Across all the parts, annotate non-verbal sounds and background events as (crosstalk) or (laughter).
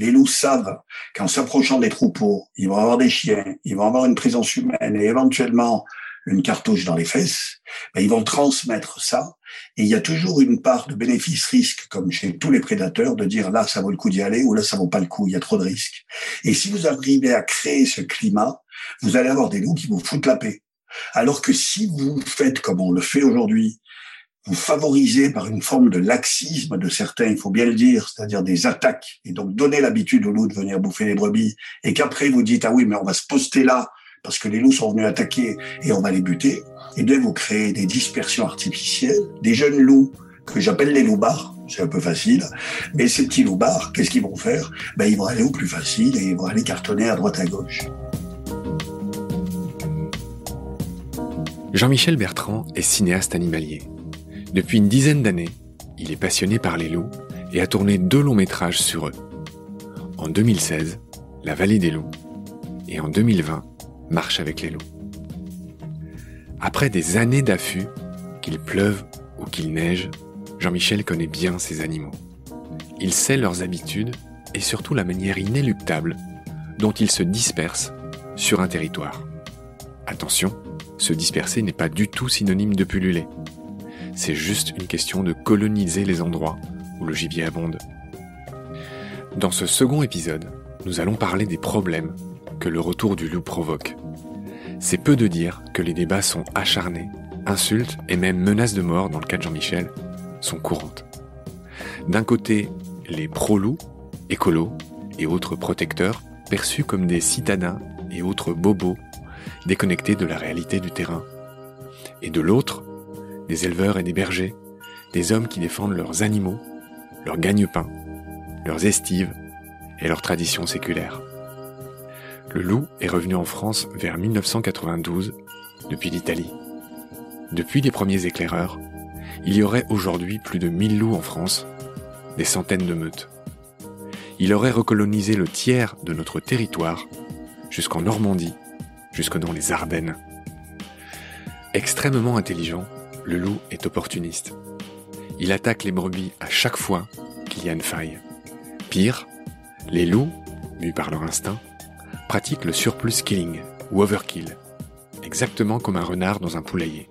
Les loups savent qu'en s'approchant des troupeaux, ils vont avoir des chiens, ils vont avoir une présence humaine et éventuellement une cartouche dans les fesses, ben, ils vont transmettre ça. Et il y a toujours une part de bénéfice-risque, comme chez tous les prédateurs, de dire là, ça vaut le coup d'y aller ou là, ça vaut pas le coup, il y a trop de risques. Et si vous arrivez à créer ce climat, vous allez avoir des loups qui vous foutent la paix. Alors que si vous faites comme on le fait aujourd'hui, vous favorisez par une forme de laxisme de certains, il faut bien le dire, c'est-à-dire des attaques, et donc donner l'habitude aux loups de venir bouffer les brebis, et qu'après vous dites, ah oui, mais on va se poster là, parce que les loups sont venus attaquer et on va les buter, et bien vous créez des dispersions artificielles, des jeunes loups que j'appelle les loupards, c'est un peu facile, mais ces petits loupards, qu'est-ce qu'ils vont faire? Ben, Ils vont aller au plus facile et ils vont aller cartonner à droite à gauche. Jean-Michel Bertrand est cinéaste animalier. Depuis une dizaine d'années, il est passionné par les loups et a tourné deux longs métrages sur eux. En 2016, La vallée des loups, et en 2020, Marche avec les loups. Après des années d'affût, qu'il pleuve ou qu'il neige, Jean-Michel connaît bien ces animaux. Il sait leurs habitudes et surtout la manière inéluctable dont ils se dispersent sur un territoire. Attention, se disperser n'est pas du tout synonyme de pulluler. C'est juste une question de coloniser les endroits où le gibier abonde. Dans ce second épisode, nous allons parler des problèmes que le retour du loup provoque. C'est peu de dire que les débats sont acharnés, insultes et même menaces de mort dans le cas de Jean-Michel sont courantes. D'un côté, les pro-loups, écolos et autres protecteurs perçus comme des citadins et autres bobos déconnectés de la réalité du terrain. Et de l'autre, des éleveurs et des bergers, des hommes qui défendent leurs animaux, leurs gagne-pain, leurs estives et leurs traditions séculaires. Le loup est revenu en France vers 1992 depuis l'Italie. Depuis les premiers éclaireurs, il y aurait aujourd'hui plus de 1000 loups en France, des centaines de meutes. Il aurait recolonisé le tiers de notre territoire jusqu'en Normandie jusque dans les Ardennes. Extrêmement intelligent, le loup est opportuniste. Il attaque les brebis à chaque fois qu'il y a une faille. Pire, les loups, mus par leur instinct, pratiquent le surplus killing ou overkill, exactement comme un renard dans un poulailler.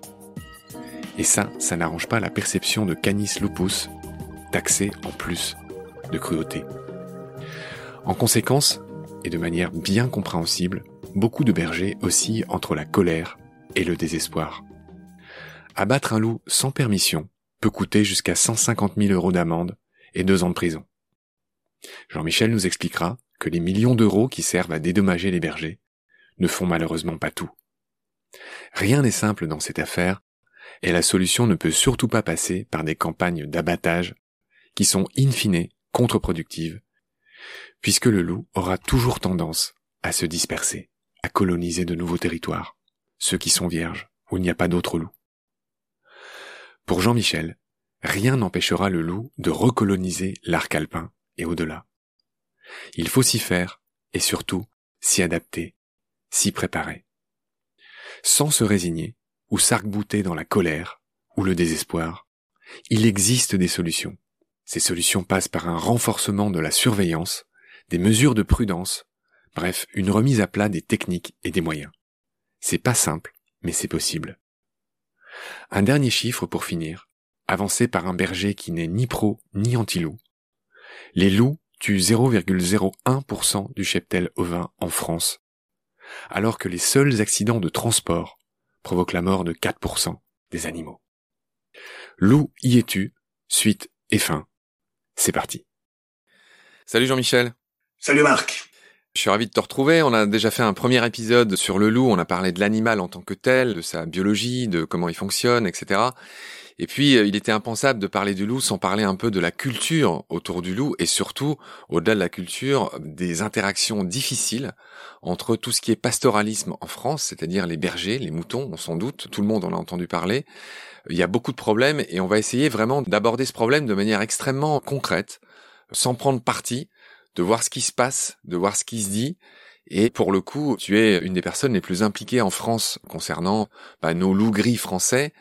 Et ça, ça n'arrange pas la perception de Canis lupus, taxé en plus de cruauté. En conséquence, et de manière bien compréhensible, beaucoup de bergers oscillent entre la colère et le désespoir. Abattre un loup sans permission peut coûter jusqu'à 150 000 euros d'amende et deux ans de prison. Jean-Michel nous expliquera que les millions d'euros qui servent à dédommager les bergers ne font malheureusement pas tout. Rien n'est simple dans cette affaire, et la solution ne peut surtout pas passer par des campagnes d'abattage qui sont in fine contre-productives, puisque le loup aura toujours tendance à se disperser à coloniser de nouveaux territoires, ceux qui sont vierges, où il n'y a pas d'autres loups. Pour Jean-Michel, rien n'empêchera le loup de recoloniser l'arc alpin et au-delà. Il faut s'y faire, et surtout s'y adapter, s'y préparer. Sans se résigner, ou s'arc-bouter dans la colère, ou le désespoir, il existe des solutions. Ces solutions passent par un renforcement de la surveillance, des mesures de prudence Bref, une remise à plat des techniques et des moyens. C'est pas simple, mais c'est possible. Un dernier chiffre pour finir, avancé par un berger qui n'est ni pro ni anti-loup. Les loups tuent 0,01% du cheptel ovin en France, alors que les seuls accidents de transport provoquent la mort de 4% des animaux. Loup y es-tu Suite et fin. C'est parti. Salut Jean-Michel. Salut Marc. Je suis ravi de te retrouver. On a déjà fait un premier épisode sur le loup. On a parlé de l'animal en tant que tel, de sa biologie, de comment il fonctionne, etc. Et puis, euh, il était impensable de parler du loup sans parler un peu de la culture autour du loup et surtout, au-delà de la culture, des interactions difficiles entre tout ce qui est pastoralisme en France, c'est-à-dire les bergers, les moutons, on s'en doute, tout le monde en a entendu parler. Il y a beaucoup de problèmes et on va essayer vraiment d'aborder ce problème de manière extrêmement concrète, sans prendre parti, de voir ce qui se passe, de voir ce qui se dit. Et pour le coup, tu es une des personnes les plus impliquées en France concernant bah, nos loups gris français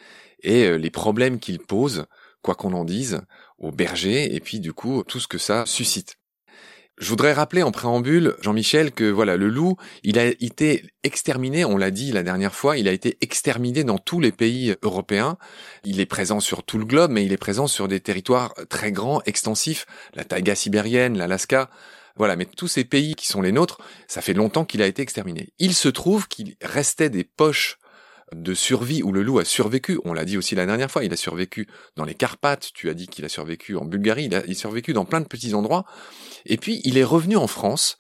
et euh, les problèmes qu'ils posent, quoi qu'on en dise, aux bergers, et puis du coup tout ce que ça suscite. Je voudrais rappeler en préambule, Jean-Michel, que voilà, le loup, il a été exterminé, on l'a dit la dernière fois, il a été exterminé dans tous les pays européens. Il est présent sur tout le globe, mais il est présent sur des territoires très grands, extensifs, la taïga sibérienne, l'Alaska. Voilà, mais tous ces pays qui sont les nôtres, ça fait longtemps qu'il a été exterminé. Il se trouve qu'il restait des poches de survie où le loup a survécu. On l'a dit aussi la dernière fois, il a survécu dans les Carpates, tu as dit qu'il a survécu en Bulgarie, il a, survécu dans plein de petits endroits. Et puis il est revenu en France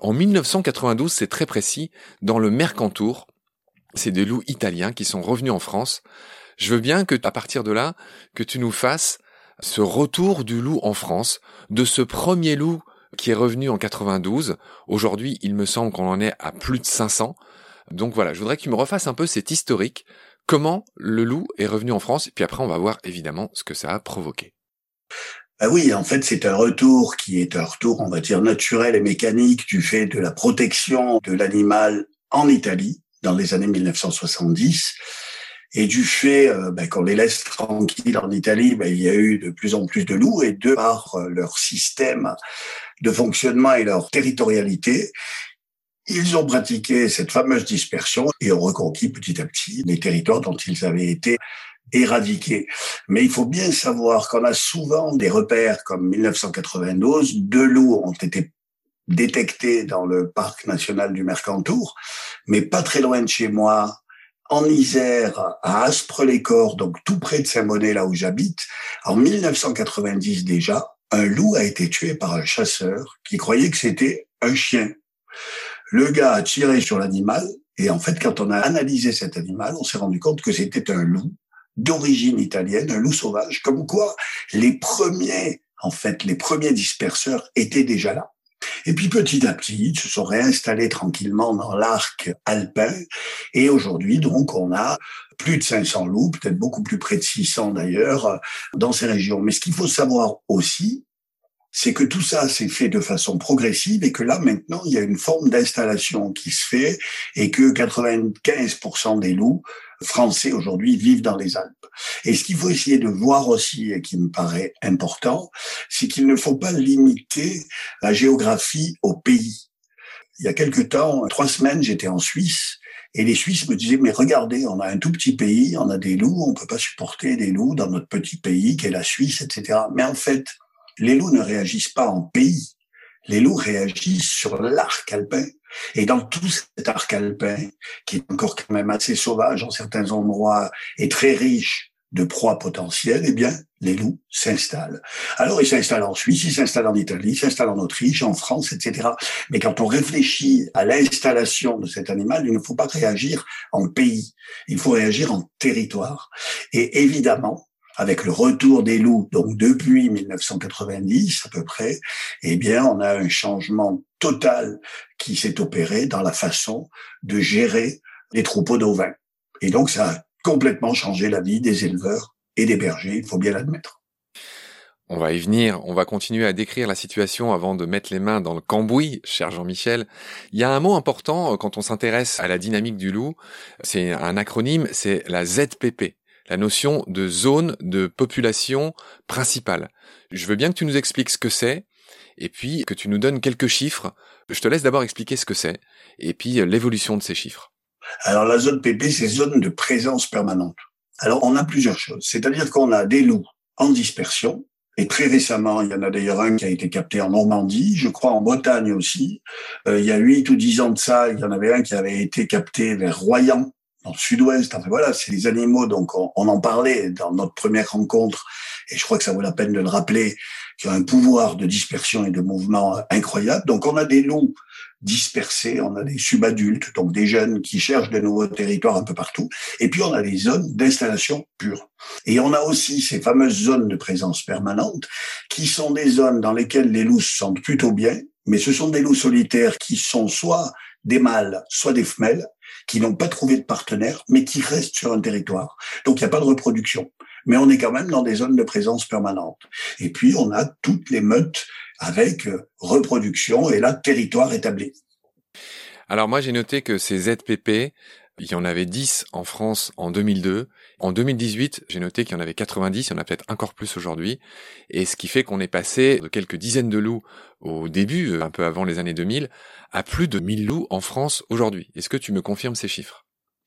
en 1992, c'est très précis, dans le Mercantour. C'est des loups italiens qui sont revenus en France. Je veux bien que, à partir de là, que tu nous fasses ce retour du loup en France, de ce premier loup qui est revenu en 92. Aujourd'hui, il me semble qu'on en est à plus de 500. Donc voilà, je voudrais que tu me refasses un peu cet historique, comment le loup est revenu en France, et puis après on va voir évidemment ce que ça a provoqué. Ah oui, en fait, c'est un retour qui est un retour, on va dire, naturel et mécanique du fait de la protection de l'animal en Italie dans les années 1970 et du fait euh, ben, qu'on les laisse tranquilles en Italie, ben, il y a eu de plus en plus de loups et de par euh, leur système de fonctionnement et leur territorialité, ils ont pratiqué cette fameuse dispersion et ont reconquis petit à petit les territoires dont ils avaient été éradiqués. Mais il faut bien savoir qu'on a souvent des repères comme 1992, deux loups ont été détectés dans le parc national du Mercantour, mais pas très loin de chez moi, en Isère, à Aspre-les-Corps, donc tout près de Saint-Bonnet, là où j'habite, en 1990 déjà, un loup a été tué par un chasseur qui croyait que c'était un chien. Le gars a tiré sur l'animal et en fait, quand on a analysé cet animal, on s'est rendu compte que c'était un loup d'origine italienne, un loup sauvage, comme quoi les premiers, en fait, les premiers disperseurs étaient déjà là. Et puis petit à petit, ils se sont réinstallés tranquillement dans l'arc alpin. Et aujourd'hui, donc, on a plus de 500 loups, peut-être beaucoup plus près de 600 d'ailleurs, dans ces régions. Mais ce qu'il faut savoir aussi, c'est que tout ça s'est fait de façon progressive et que là, maintenant, il y a une forme d'installation qui se fait et que 95% des loups français aujourd'hui vivent dans les Alpes. Et ce qu'il faut essayer de voir aussi et qui me paraît important, c'est qu'il ne faut pas limiter la géographie au pays. Il y a quelque temps, trois semaines, j'étais en Suisse et les Suisses me disaient, mais regardez, on a un tout petit pays, on a des loups, on peut pas supporter des loups dans notre petit pays qu'est la Suisse, etc. Mais en fait, les loups ne réagissent pas en pays. Les loups réagissent sur l'arc alpin. Et dans tout cet arc alpin, qui est encore quand même assez sauvage en certains endroits et très riche de proies potentielles, eh bien, les loups s'installent. Alors, ils s'installent en Suisse, ils s'installent en Italie, ils s'installent en Autriche, en France, etc. Mais quand on réfléchit à l'installation de cet animal, il ne faut pas réagir en pays, il faut réagir en territoire. Et évidemment, avec le retour des loups, donc depuis 1990 à peu près, eh bien, on a un changement total qui s'est opéré dans la façon de gérer les troupeaux d'ovins. Et donc, ça a complètement changé la vie des éleveurs et des bergers, il faut bien l'admettre. On va y venir, on va continuer à décrire la situation avant de mettre les mains dans le cambouis, cher Jean-Michel. Il y a un mot important euh, quand on s'intéresse à la dynamique du loup, c'est un acronyme, c'est la ZPP la notion de zone de population principale. Je veux bien que tu nous expliques ce que c'est, et puis que tu nous donnes quelques chiffres. Je te laisse d'abord expliquer ce que c'est, et puis euh, l'évolution de ces chiffres. Alors la zone PP, c'est zone de présence permanente. Alors on a plusieurs choses, c'est-à-dire qu'on a des loups en dispersion, et très récemment, il y en a d'ailleurs un qui a été capté en Normandie, je crois en Bretagne aussi. Euh, il y a huit ou dix ans de ça, il y en avait un qui avait été capté vers Royan, dans le sud-ouest. Enfin voilà, c'est les animaux, donc on, en parlait dans notre première rencontre, et je crois que ça vaut la peine de le rappeler, qui ont un pouvoir de dispersion et de mouvement incroyable. Donc on a des loups dispersés, on a des subadultes, donc des jeunes qui cherchent de nouveaux territoires un peu partout, et puis on a des zones d'installation pure. Et on a aussi ces fameuses zones de présence permanente, qui sont des zones dans lesquelles les loups se sentent plutôt bien, mais ce sont des loups solitaires qui sont soit des mâles, soit des femelles, qui n'ont pas trouvé de partenaire, mais qui restent sur un territoire. Donc il n'y a pas de reproduction. Mais on est quand même dans des zones de présence permanente. Et puis on a toutes les meutes avec euh, reproduction et là territoire établi. Alors moi j'ai noté que ces ZPP, il y en avait 10 en France en 2002. En 2018, j'ai noté qu'il y en avait 90, il y en a peut-être encore plus aujourd'hui. Et ce qui fait qu'on est passé de quelques dizaines de loups au début, un peu avant les années 2000, à plus de 1000 loups en France aujourd'hui. Est-ce que tu me confirmes ces chiffres?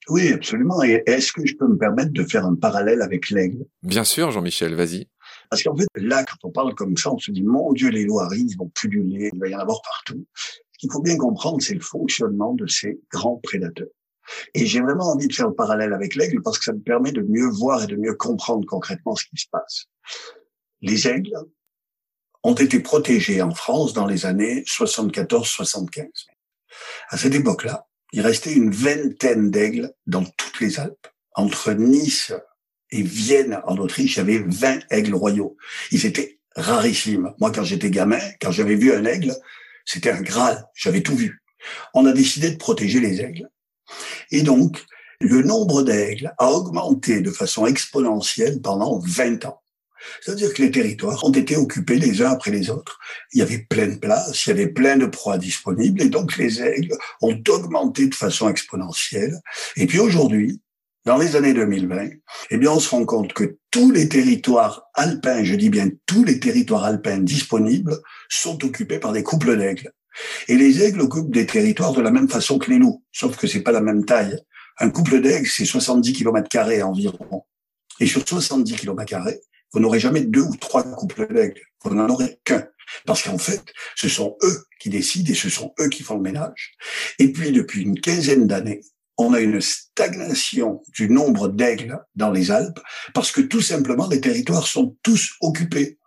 Oui, absolument. Et est-ce que je peux me permettre de faire un parallèle avec l'aigle? Bien sûr, Jean-Michel, vas-y. Parce qu'en fait, là, quand on parle comme ça, on se dit, mon Dieu, les loups arrivent, ils vont puller, il va y en avoir partout. Ce qu'il faut bien comprendre, c'est le fonctionnement de ces grands prédateurs. Et j'ai vraiment envie de faire le parallèle avec l'aigle parce que ça me permet de mieux voir et de mieux comprendre concrètement ce qui se passe. Les aigles ont été protégés en France dans les années 74-75. À cette époque-là, il restait une vingtaine d'aigles dans toutes les Alpes. Entre Nice et Vienne, en Autriche, il y avait 20 aigles royaux. Ils étaient rarissimes. Moi, quand j'étais gamin, quand j'avais vu un aigle, c'était un Graal. J'avais tout vu. On a décidé de protéger les aigles. Et donc, le nombre d'aigles a augmenté de façon exponentielle pendant 20 ans. C'est-à-dire que les territoires ont été occupés les uns après les autres. Il y avait plein de places, il y avait plein de proies disponibles, et donc les aigles ont augmenté de façon exponentielle. Et puis aujourd'hui, dans les années 2020, eh bien, on se rend compte que tous les territoires alpins, je dis bien tous les territoires alpins disponibles, sont occupés par des couples d'aigles. Et les aigles occupent des territoires de la même façon que les loups, sauf que c'est pas la même taille. Un couple d'aigles, c'est 70 km environ. Et sur 70 km vous n'aurez jamais deux ou trois couples d'aigles. Vous n'en aurez qu'un. Parce qu'en fait, ce sont eux qui décident et ce sont eux qui font le ménage. Et puis, depuis une quinzaine d'années, on a une stagnation du nombre d'aigles dans les Alpes parce que tout simplement, les territoires sont tous occupés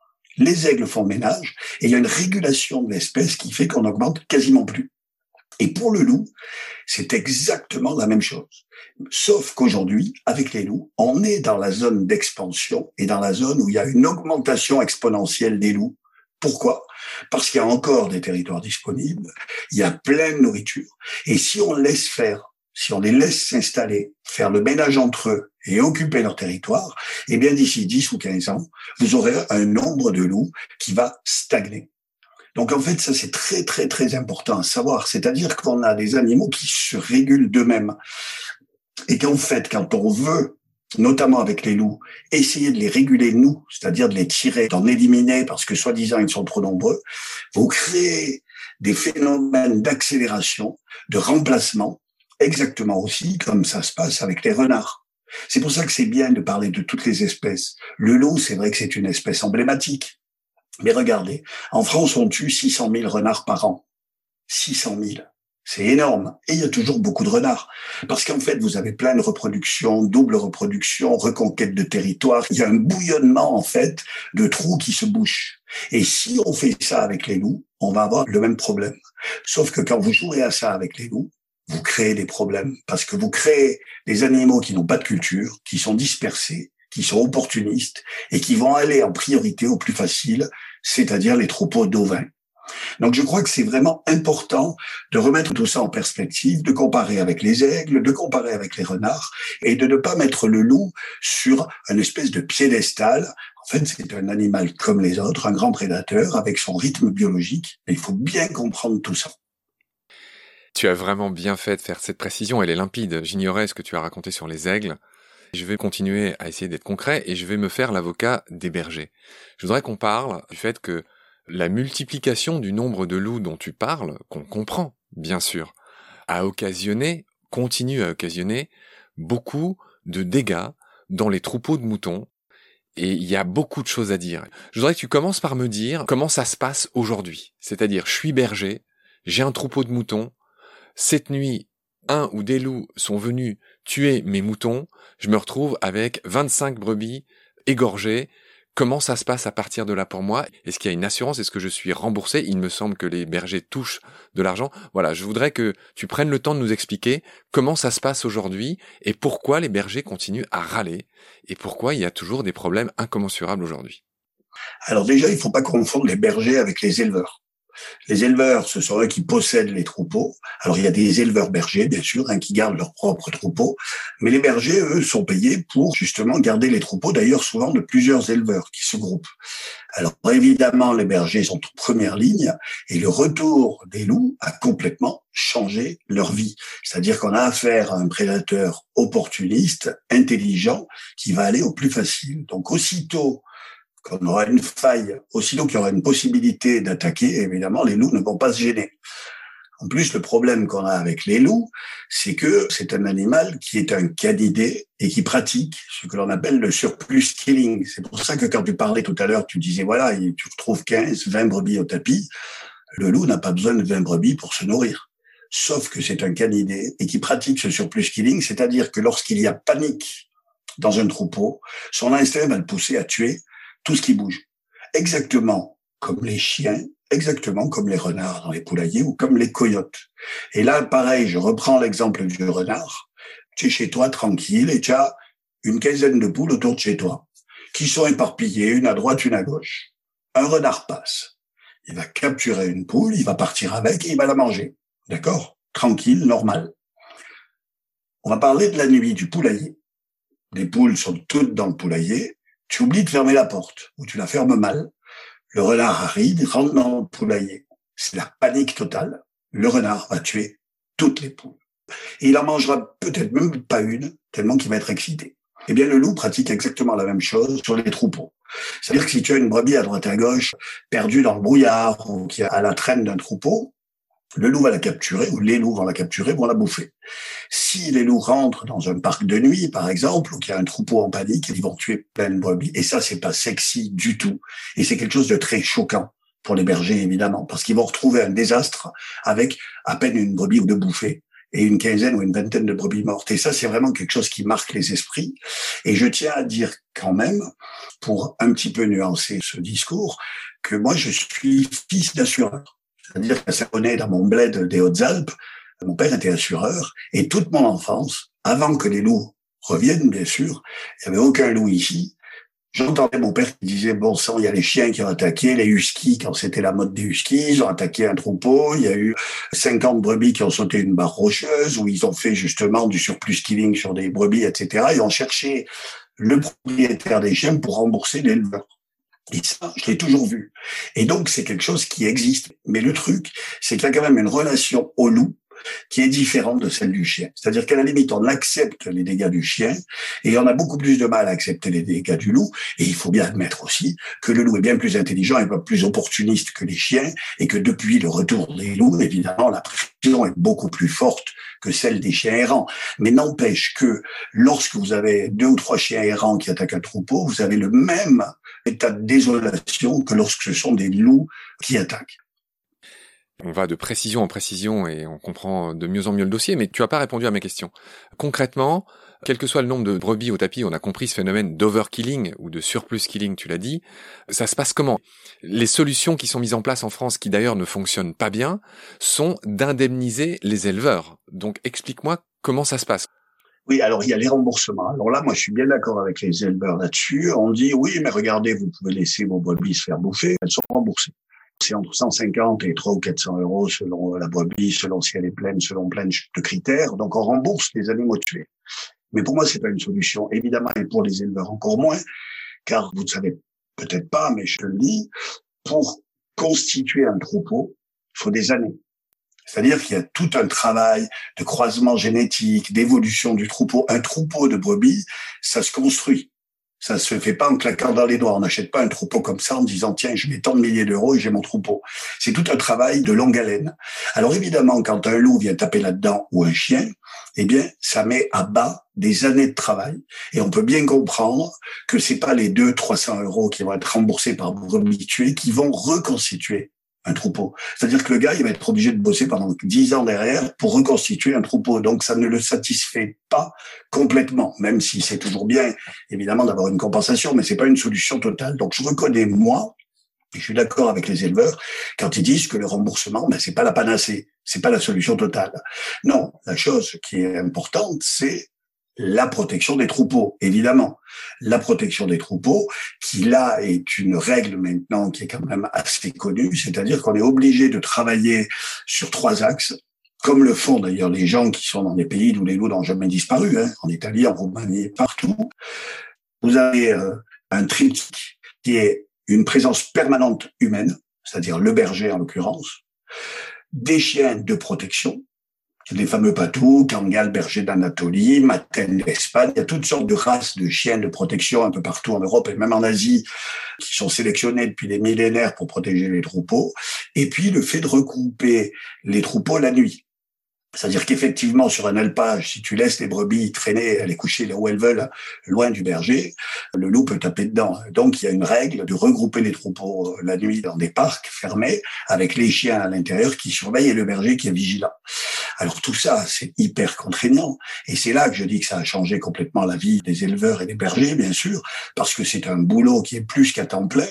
les aigles font ménage et il y a une régulation de l'espèce qui fait qu'on augmente quasiment plus. Et pour le loup, c'est exactement la même chose. Sauf qu'aujourd'hui, avec les loups, on est dans la zone d'expansion et dans la zone où il y a une augmentation exponentielle des loups. Pourquoi? Parce qu'il y a encore des territoires disponibles, il y a plein de nourriture. Et si on laisse faire si on les laisse s'installer, faire le ménage entre eux et occuper leur territoire, eh bien d'ici 10 ou 15 ans, vous aurez un nombre de loups qui va stagner. Donc en fait, ça c'est très très très important à savoir, c'est-à-dire qu'on a des animaux qui se régulent d'eux-mêmes et qu'en fait, quand on veut notamment avec les loups, essayer de les réguler nous, c'est-à-dire de les tirer, d'en éliminer parce que soi-disant ils sont trop nombreux, vous créez des phénomènes d'accélération, de remplacement exactement aussi comme ça se passe avec les renards. C'est pour ça que c'est bien de parler de toutes les espèces. Le loup, c'est vrai que c'est une espèce emblématique. Mais regardez, en France, on tue 600 000 renards par an. 600 000. C'est énorme. Et il y a toujours beaucoup de renards. Parce qu'en fait, vous avez plein de reproductions, double reproduction, reconquête de territoire. Il y a un bouillonnement, en fait, de trous qui se bouchent. Et si on fait ça avec les loups, on va avoir le même problème. Sauf que quand vous jouez à ça avec les loups, vous créez des problèmes parce que vous créez des animaux qui n'ont pas de culture, qui sont dispersés, qui sont opportunistes et qui vont aller en priorité au plus facile, c'est-à-dire les troupeaux d'ovins. Donc je crois que c'est vraiment important de remettre tout ça en perspective, de comparer avec les aigles, de comparer avec les renards et de ne pas mettre le loup sur une espèce de piédestal. En fait, c'est un animal comme les autres, un grand prédateur avec son rythme biologique. il faut bien comprendre tout ça. Tu as vraiment bien fait de faire cette précision, elle est limpide. J'ignorais ce que tu as raconté sur les aigles. Je vais continuer à essayer d'être concret et je vais me faire l'avocat des bergers. Je voudrais qu'on parle du fait que la multiplication du nombre de loups dont tu parles, qu'on comprend, bien sûr, a occasionné, continue à occasionner, beaucoup de dégâts dans les troupeaux de moutons. Et il y a beaucoup de choses à dire. Je voudrais que tu commences par me dire comment ça se passe aujourd'hui. C'est-à-dire, je suis berger, j'ai un troupeau de moutons, cette nuit, un ou des loups sont venus tuer mes moutons, je me retrouve avec 25 brebis égorgées. Comment ça se passe à partir de là pour moi? Est-ce qu'il y a une assurance? Est-ce que je suis remboursé? Il me semble que les bergers touchent de l'argent. Voilà, je voudrais que tu prennes le temps de nous expliquer comment ça se passe aujourd'hui et pourquoi les bergers continuent à râler et pourquoi il y a toujours des problèmes incommensurables aujourd'hui. Alors déjà, il ne faut pas confondre les bergers avec les éleveurs. Les éleveurs, ce sont eux qui possèdent les troupeaux. Alors il y a des éleveurs bergers, bien sûr, hein, qui gardent leurs propres troupeaux, mais les bergers, eux, sont payés pour justement garder les troupeaux, d'ailleurs souvent de plusieurs éleveurs qui se groupent. Alors évidemment, les bergers sont en première ligne, et le retour des loups a complètement changé leur vie. C'est-à-dire qu'on a affaire à un prédateur opportuniste, intelligent, qui va aller au plus facile. Donc aussitôt qu'on aura une faille, aussitôt qu'il y aura une possibilité d'attaquer, évidemment, les loups ne vont pas se gêner. En plus, le problème qu'on a avec les loups, c'est que c'est un animal qui est un canidé et qui pratique ce que l'on appelle le surplus killing. C'est pour ça que quand tu parlais tout à l'heure, tu disais, voilà, tu trouves 15, 20 brebis au tapis. Le loup n'a pas besoin de 20 brebis pour se nourrir. Sauf que c'est un canidé et qui pratique ce surplus killing, c'est-à-dire que lorsqu'il y a panique dans un troupeau, son instinct va le pousser à tuer tout ce qui bouge. Exactement comme les chiens, exactement comme les renards dans les poulaillers ou comme les coyotes. Et là, pareil, je reprends l'exemple du renard. Tu es chez toi tranquille et tu as une quinzaine de poules autour de chez toi qui sont éparpillées, une à droite, une à gauche. Un renard passe. Il va capturer une poule, il va partir avec et il va la manger. D'accord? Tranquille, normal. On va parler de la nuit du poulailler. Les poules sont toutes dans le poulailler tu oublies de fermer la porte ou tu la fermes mal. Le renard arrive, rentre dans le poulailler. C'est la panique totale. Le renard va tuer toutes les poules. Et il en mangera peut-être même pas une, tellement qu'il va être excité. Eh bien, le loup pratique exactement la même chose sur les troupeaux. C'est-à-dire que si tu as une brebis à droite et à gauche, perdue dans le brouillard ou qui est à la traîne d'un troupeau, le loup va la capturer, ou les loups vont la capturer, vont la bouffer. Si les loups rentrent dans un parc de nuit, par exemple, ou qu'il y a un troupeau en panique, ils vont tuer plein de brebis. Et ça, c'est pas sexy du tout. Et c'est quelque chose de très choquant pour les bergers, évidemment, parce qu'ils vont retrouver un désastre avec à peine une brebis ou deux bouffées et une quinzaine ou une vingtaine de brebis mortes. Et ça, c'est vraiment quelque chose qui marque les esprits. Et je tiens à dire quand même, pour un petit peu nuancer ce discours, que moi, je suis fils d'assureur. C'est-à-dire qu'à Savonnet, dans mon bled des Hautes-Alpes, mon père était assureur et toute mon enfance, avant que les loups reviennent, bien sûr, il n'y avait aucun loup ici. J'entendais mon père qui disait, bon sang, il y a les chiens qui ont attaqué, les huskies, quand c'était la mode des huskies, ils ont attaqué un troupeau, il y a eu 50 brebis qui ont sauté une barre rocheuse, où ils ont fait justement du surplus killing sur des brebis, etc. Ils ont cherché le propriétaire des chiens pour rembourser l'éleveur. Et ça, je l'ai toujours vu. Et donc, c'est quelque chose qui existe. Mais le truc, c'est qu'il y a quand même une relation au loup qui est différente de celle du chien. C'est-à-dire qu'à la limite, on accepte les dégâts du chien et on a beaucoup plus de mal à accepter les dégâts du loup. Et il faut bien admettre aussi que le loup est bien plus intelligent et plus opportuniste que les chiens et que depuis le retour des loups, évidemment, la pression est beaucoup plus forte que celle des chiens errants. Mais n'empêche que lorsque vous avez deux ou trois chiens errants qui attaquent un troupeau, vous avez le même état de désolation que lorsque ce sont des loups qui attaquent. On va de précision en précision et on comprend de mieux en mieux le dossier, mais tu n'as pas répondu à mes questions. Concrètement, quel que soit le nombre de brebis au tapis, on a compris ce phénomène d'overkilling ou de surplus killing, tu l'as dit. Ça se passe comment? Les solutions qui sont mises en place en France, qui d'ailleurs ne fonctionnent pas bien, sont d'indemniser les éleveurs. Donc explique-moi comment ça se passe. Oui, alors il y a les remboursements. Alors là, moi, je suis bien d'accord avec les éleveurs là-dessus. On dit, oui, mais regardez, vous pouvez laisser vos brebis se faire bouffer, elles sont remboursées. C'est entre 150 et 300 ou 400 euros selon la brebis, selon si elle est pleine, selon plein de critères. Donc, on rembourse les animaux tués. Mais pour moi, c'est pas une solution. Évidemment, et pour les éleveurs encore moins, car vous ne savez peut-être pas, mais je le dis, pour constituer un troupeau, il faut des années. C'est-à-dire qu'il y a tout un travail de croisement génétique, d'évolution du troupeau. Un troupeau de brebis, ça se construit. Ça se fait pas en claquant dans les doigts. On n'achète pas un troupeau comme ça en disant tiens, je mets tant de milliers d'euros et j'ai mon troupeau. C'est tout un travail de longue haleine. Alors évidemment, quand un loup vient taper là-dedans ou un chien, eh bien, ça met à bas des années de travail. Et on peut bien comprendre que c'est pas les 200, 300 euros qui vont être remboursés par brebis tués qui vont reconstituer un troupeau. C'est-à-dire que le gars, il va être obligé de bosser pendant dix ans derrière pour reconstituer un troupeau. Donc, ça ne le satisfait pas complètement, même si c'est toujours bien, évidemment, d'avoir une compensation, mais c'est pas une solution totale. Donc, je reconnais, moi, et je suis d'accord avec les éleveurs quand ils disent que le remboursement, ben, c'est pas la panacée, c'est pas la solution totale. Non, la chose qui est importante, c'est la protection des troupeaux, évidemment. La protection des troupeaux, qui là est une règle maintenant qui est quand même assez connue, c'est-à-dire qu'on est obligé de travailler sur trois axes, comme le font d'ailleurs les gens qui sont dans des pays où les loups n'ont jamais disparu, hein, en Italie, en Roumanie, partout. Vous avez euh, un triptyque qui est une présence permanente humaine, c'est-à-dire le berger en l'occurrence, des chiens de protection, les fameux patous, Kangal, berger d'Anatolie, Maten d'Espagne. Il y a toutes sortes de races de chiens de protection un peu partout en Europe et même en Asie qui sont sélectionnés depuis des millénaires pour protéger les troupeaux. Et puis le fait de regrouper les troupeaux la nuit. C'est-à-dire qu'effectivement, sur un alpage, si tu laisses les brebis traîner, aller coucher là où elles veulent, loin du berger, le loup peut taper dedans. Donc, il y a une règle de regrouper les troupeaux la nuit dans des parcs fermés, avec les chiens à l'intérieur qui surveillent et le berger qui est vigilant. Alors tout ça, c'est hyper contraignant. Et c'est là que je dis que ça a changé complètement la vie des éleveurs et des bergers, bien sûr, parce que c'est un boulot qui est plus qu'à temps plein.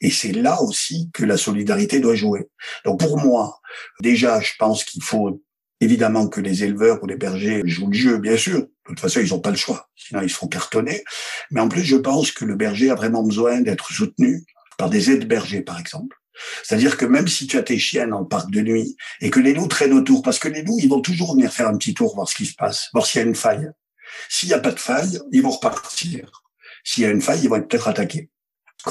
Et c'est là aussi que la solidarité doit jouer. Donc pour moi, déjà, je pense qu'il faut Évidemment que les éleveurs ou les bergers jouent le jeu, bien sûr. De toute façon, ils n'ont pas le choix. Sinon, ils seront cartonnés. Mais en plus, je pense que le berger a vraiment besoin d'être soutenu par des aides bergers, par exemple. C'est-à-dire que même si tu as tes chiens dans le parc de nuit et que les loups traînent autour, parce que les loups, ils vont toujours venir faire un petit tour, voir ce qui se passe, voir s'il y a une faille. S'il n'y a pas de faille, ils vont repartir. S'il y a une faille, ils vont être peut-être attaqués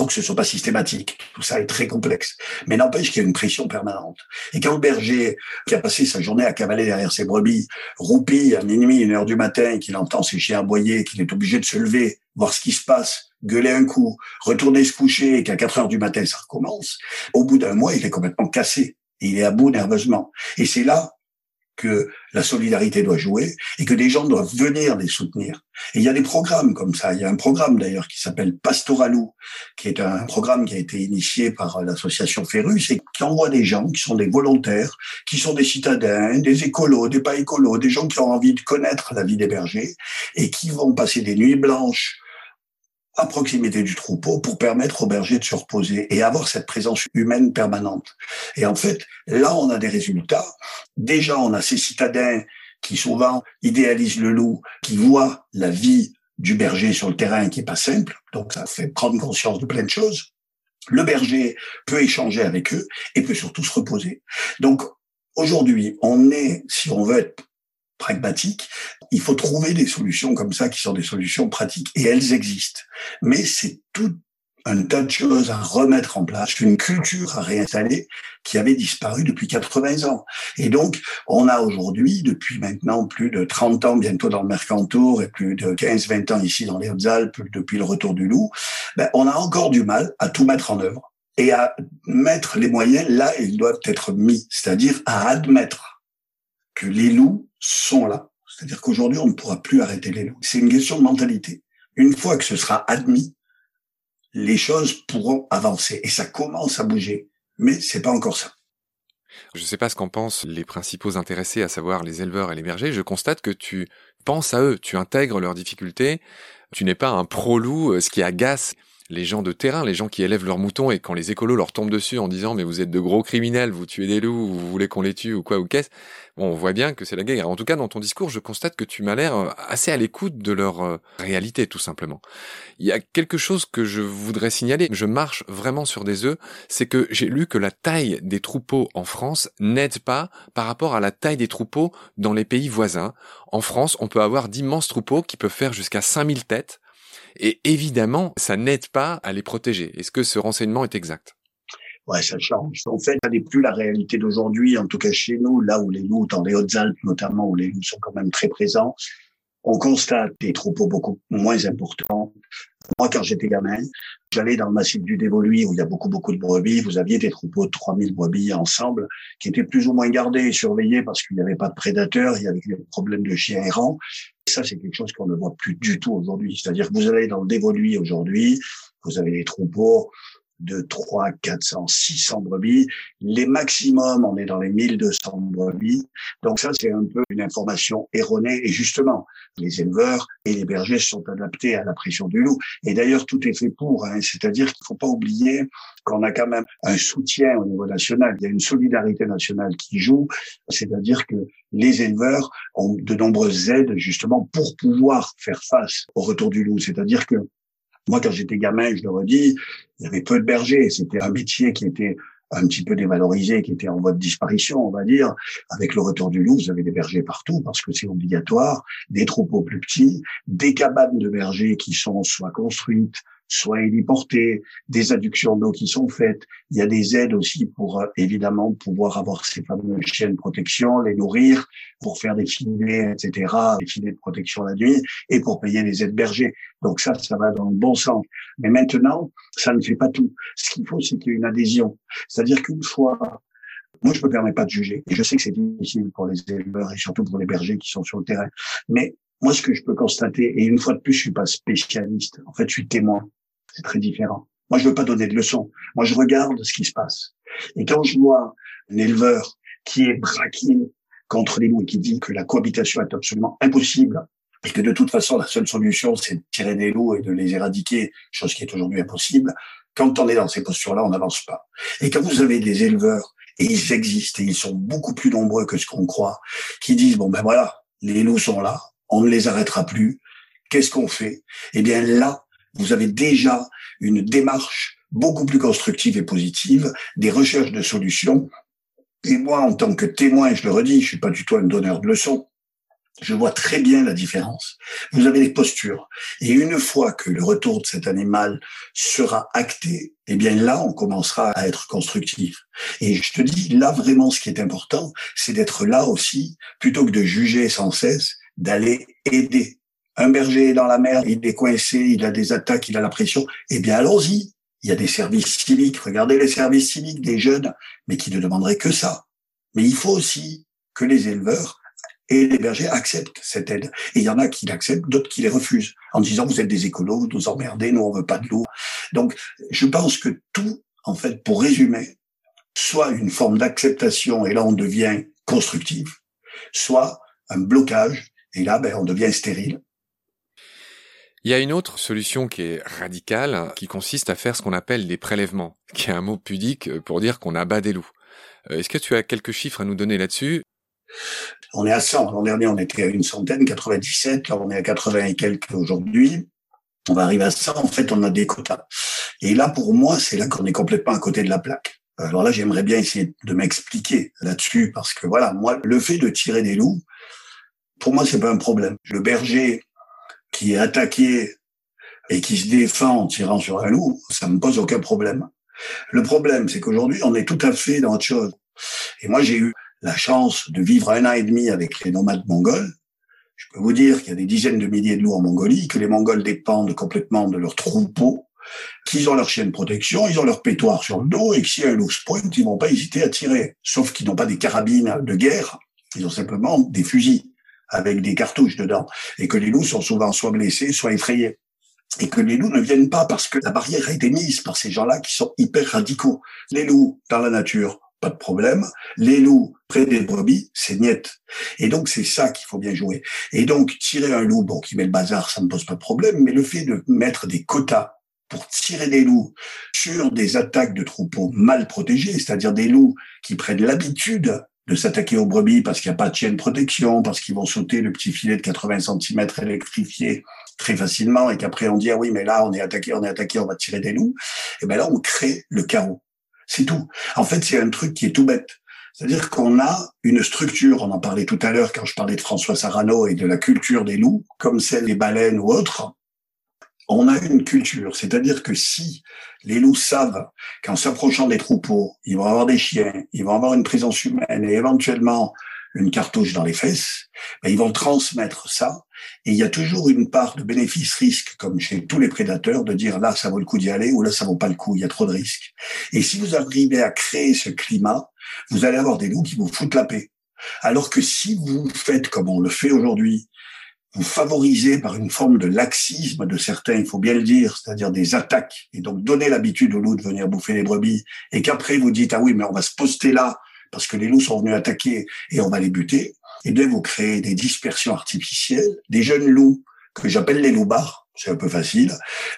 que ce soit pas systématique. Tout ça est très complexe. Mais n'empêche qu'il y a une pression permanente. Et quand le berger, qui a passé sa journée à cavaler derrière ses brebis, roupille à minuit, une heure du matin, qu'il entend ses chiens aboyer, qu'il est obligé de se lever, voir ce qui se passe, gueuler un coup, retourner se coucher, et qu'à 4 heures du matin, ça recommence, au bout d'un mois, il est complètement cassé. il est à bout nerveusement. Et c'est là que la solidarité doit jouer et que des gens doivent venir les soutenir. Et il y a des programmes comme ça. Il y a un programme d'ailleurs qui s'appelle Pastoralou, qui est un programme qui a été initié par l'association Ferrus et qui envoie des gens qui sont des volontaires, qui sont des citadins, des écolos, des pas écolos, des gens qui ont envie de connaître la vie des bergers et qui vont passer des nuits blanches à proximité du troupeau pour permettre aux bergers de se reposer et avoir cette présence humaine permanente. Et en fait, là, on a des résultats. Déjà, on a ces citadins qui souvent idéalisent le loup, qui voient la vie du berger sur le terrain qui est pas simple. Donc, ça fait prendre conscience de plein de choses. Le berger peut échanger avec eux et peut surtout se reposer. Donc, aujourd'hui, on est, si on veut être pragmatique, il faut trouver des solutions comme ça qui sont des solutions pratiques et elles existent. Mais c'est tout un tas de choses à remettre en place, une culture à réinstaller qui avait disparu depuis 80 ans. Et donc, on a aujourd'hui, depuis maintenant plus de 30 ans bientôt dans le Mercantour et plus de 15-20 ans ici dans les Hautes-Alpes depuis le retour du loup, ben, on a encore du mal à tout mettre en œuvre et à mettre les moyens là où ils doivent être mis, c'est-à-dire à admettre que les loups sont là. C'est-à-dire qu'aujourd'hui, on ne pourra plus arrêter les loups. C'est une question de mentalité. Une fois que ce sera admis, les choses pourront avancer et ça commence à bouger, mais c'est pas encore ça. Je ne sais pas ce qu'en pensent les principaux intéressés, à savoir les éleveurs et les bergers. Je constate que tu penses à eux, tu intègres leurs difficultés. Tu n'es pas un pro-loup, euh, ce qui agace les gens de terrain, les gens qui élèvent leurs moutons et quand les écolos leur tombent dessus en disant mais vous êtes de gros criminels, vous tuez des loups, vous voulez qu'on les tue ou quoi ou qu'est-ce, on voit bien que c'est la guerre. En tout cas, dans ton discours, je constate que tu m'as l'air euh, assez à l'écoute de leur euh, réalité, tout simplement. Il y a quelque chose que je voudrais signaler. Je marche vraiment sur des œufs. C'est que j'ai lu que la taille des troupeaux en France n'aide pas par rapport à la taille des troupeaux dans les pays voisins. En France, on peut avoir d'immenses troupeaux qui peuvent faire jusqu'à 5000 têtes et évidemment, ça n'aide pas à les protéger. Est-ce que ce renseignement est exact? Ouais, ça change. En fait, ça n'est plus la réalité d'aujourd'hui, en tout cas chez nous, là où les loups, dans les Hautes-Alpes notamment, où les loups sont quand même très présents, on constate des troupeaux beaucoup moins importants. Moi, quand j'étais gamin, j'allais dans le massif du Dévoluy où il y a beaucoup, beaucoup de brebis. Vous aviez des troupeaux de 3000 brebis ensemble qui étaient plus ou moins gardés et surveillés parce qu'il n'y avait pas de prédateurs, il y avait des problèmes de chiens errants. Ça, c'est quelque chose qu'on ne voit plus du tout aujourd'hui. C'est-à-dire que vous allez dans le Dévoluy aujourd'hui, vous avez des troupeaux de 3, 400, 600 brebis. Les maximums, on est dans les 1200 brebis. Donc ça, c'est un peu une information erronée. Et justement, les éleveurs et les bergers sont adaptés à la pression du loup. Et d'ailleurs, tout est fait pour. Hein. C'est-à-dire qu'il ne faut pas oublier qu'on a quand même un soutien au niveau national. Il y a une solidarité nationale qui joue. C'est-à-dire que les éleveurs ont de nombreuses aides justement pour pouvoir faire face au retour du loup. C'est-à-dire que moi, quand j'étais gamin, je le redis, il y avait peu de bergers. C'était un métier qui était un petit peu dévalorisé, qui était en voie de disparition, on va dire. Avec le retour du loup, vous avez des bergers partout parce que c'est obligatoire, des troupeaux plus petits, des cabanes de bergers qui sont soit construites, soit héliportés, des adductions d'eau qui sont faites. Il y a des aides aussi pour euh, évidemment pouvoir avoir ces fameux chiens de protection, les nourrir, pour faire des filets, etc., des filets de protection la nuit, et pour payer les aides bergers. Donc ça, ça va dans le bon sens. Mais maintenant, ça ne fait pas tout. Ce qu'il faut, c'est qu'il y ait une adhésion. C'est-à-dire qu'une fois moi, je me permets pas de juger. Et je sais que c'est difficile pour les éleveurs et surtout pour les bergers qui sont sur le terrain. Mais moi, ce que je peux constater, et une fois de plus, je suis pas spécialiste. En fait, je suis témoin c'est très différent. Moi, je veux pas donner de leçons. Moi, je regarde ce qui se passe. Et quand je vois un éleveur qui est braqué contre les loups et qui dit que la cohabitation est absolument impossible et que de toute façon, la seule solution, c'est de tirer des loups et de les éradiquer, chose qui est aujourd'hui impossible, quand on est dans ces postures-là, on n'avance pas. Et quand vous avez des éleveurs, et ils existent, et ils sont beaucoup plus nombreux que ce qu'on croit, qui disent, bon ben voilà, les loups sont là, on ne les arrêtera plus, qu'est-ce qu'on fait? Eh bien là, vous avez déjà une démarche beaucoup plus constructive et positive, des recherches de solutions. Et moi, en tant que témoin, je le redis, je suis pas du tout un donneur de leçons. Je vois très bien la différence. Vous avez des postures. Et une fois que le retour de cet animal sera acté, eh bien là, on commencera à être constructif. Et je te dis, là, vraiment, ce qui est important, c'est d'être là aussi, plutôt que de juger sans cesse, d'aller aider un berger est dans la mer, il est coincé, il a des attaques, il a la pression. Eh bien, allons-y. Il y a des services civiques. Regardez les services civiques des jeunes, mais qui ne demanderaient que ça. Mais il faut aussi que les éleveurs et les bergers acceptent cette aide. Et il y en a qui l'acceptent, d'autres qui les refusent, en disant vous êtes des écolos, vous nous emmerdez, nous on veut pas de l'eau. Donc, je pense que tout, en fait, pour résumer, soit une forme d'acceptation, et là on devient constructif, soit un blocage, et là ben, on devient stérile, il y a une autre solution qui est radicale, qui consiste à faire ce qu'on appelle des prélèvements, (laughs) qui est un mot pudique pour dire qu'on abat des loups. Euh, est-ce que tu as quelques chiffres à nous donner là-dessus? On est à 100. L'an dernier, on était à une centaine, 97. Là, on est à 80 et quelques aujourd'hui. On va arriver à 100. En fait, on a des quotas. Et là, pour moi, c'est là qu'on est complètement à côté de la plaque. Alors là, j'aimerais bien essayer de m'expliquer là-dessus parce que voilà, moi, le fait de tirer des loups, pour moi, c'est pas un problème. Le berger qui est attaqué et qui se défend en tirant sur un loup, ça me pose aucun problème. Le problème, c'est qu'aujourd'hui, on est tout à fait dans autre chose. Et moi, j'ai eu la chance de vivre un an et demi avec les nomades mongols. Je peux vous dire qu'il y a des dizaines de milliers de loups en Mongolie, que les Mongols dépendent complètement de leurs troupeaux, qu'ils ont leur chien de protection, ils ont leur pétoire sur le dos, et que si un loup se pointe, ils vont pas hésiter à tirer. Sauf qu'ils n'ont pas des carabines de guerre, ils ont simplement des fusils avec des cartouches dedans, et que les loups sont souvent soit blessés, soit effrayés. Et que les loups ne viennent pas parce que la barrière a été mise par ces gens-là qui sont hyper radicaux. Les loups dans la nature, pas de problème. Les loups près des brebis, c'est niette. Et donc c'est ça qu'il faut bien jouer. Et donc tirer un loup, bon, qui met le bazar, ça ne pose pas de problème, mais le fait de mettre des quotas pour tirer des loups sur des attaques de troupeaux mal protégés, c'est-à-dire des loups qui prennent l'habitude de s'attaquer aux brebis parce qu'il n'y a pas de chaîne protection, parce qu'ils vont sauter le petit filet de 80 cm électrifié très facilement et qu'après on dit ah oui mais là on est attaqué, on est attaqué, on va tirer des loups. Et ben là on crée le chaos. C'est tout. En fait c'est un truc qui est tout bête. C'est-à-dire qu'on a une structure, on en parlait tout à l'heure quand je parlais de François Sarano et de la culture des loups, comme celle des baleines ou autres, on a une culture. C'est-à-dire que si les loups savent qu'en s'approchant des troupeaux, ils vont avoir des chiens, ils vont avoir une présence humaine et éventuellement une cartouche dans les fesses, ben ils vont transmettre ça. Et il y a toujours une part de bénéfice-risque, comme chez tous les prédateurs, de dire là, ça vaut le coup d'y aller ou là, ça vaut pas le coup, il y a trop de risques. Et si vous arrivez à créer ce climat, vous allez avoir des loups qui vous foutent la paix. Alors que si vous faites comme on le fait aujourd'hui, vous favorisez par une forme de laxisme de certains, il faut bien le dire, c'est-à-dire des attaques, et donc donner l'habitude aux loups de venir bouffer les brebis, et qu'après vous dites, ah oui, mais on va se poster là, parce que les loups sont venus attaquer, et on va les buter, et bien vous créez des dispersions artificielles, des jeunes loups que j'appelle les loupards, c'est un peu facile,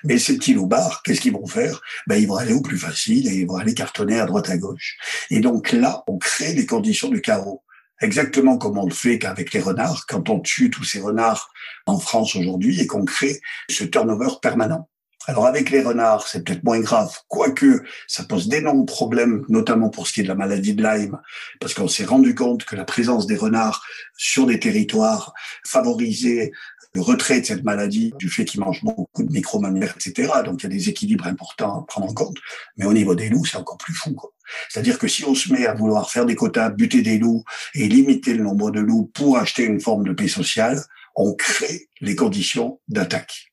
mais ces petits loupards, qu'est-ce qu'ils vont faire? Ben, Ils vont aller au plus facile et ils vont aller cartonner à droite à gauche. Et donc là, on crée les conditions du chaos exactement comme on le fait qu'avec les renards, quand on tue tous ces renards en France aujourd'hui et qu'on crée ce turnover permanent. Alors avec les renards, c'est peut-être moins grave, quoique ça pose d'énormes problèmes, notamment pour ce qui est de la maladie de Lyme, parce qu'on s'est rendu compte que la présence des renards sur des territoires favorisait le retrait de cette maladie du fait qu'ils mangent beaucoup de micro-mammifères, etc. Donc il y a des équilibres importants à prendre en compte. Mais au niveau des loups, c'est encore plus fou. C'est-à-dire que si on se met à vouloir faire des quotas, buter des loups et limiter le nombre de loups pour acheter une forme de paix sociale, on crée les conditions d'attaque.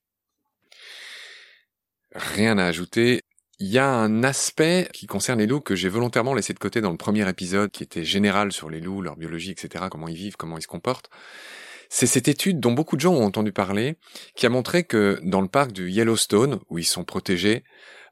Rien à ajouter. Il y a un aspect qui concerne les loups que j'ai volontairement laissé de côté dans le premier épisode, qui était général sur les loups, leur biologie, etc., comment ils vivent, comment ils se comportent. C'est cette étude dont beaucoup de gens ont entendu parler, qui a montré que dans le parc du Yellowstone, où ils sont protégés,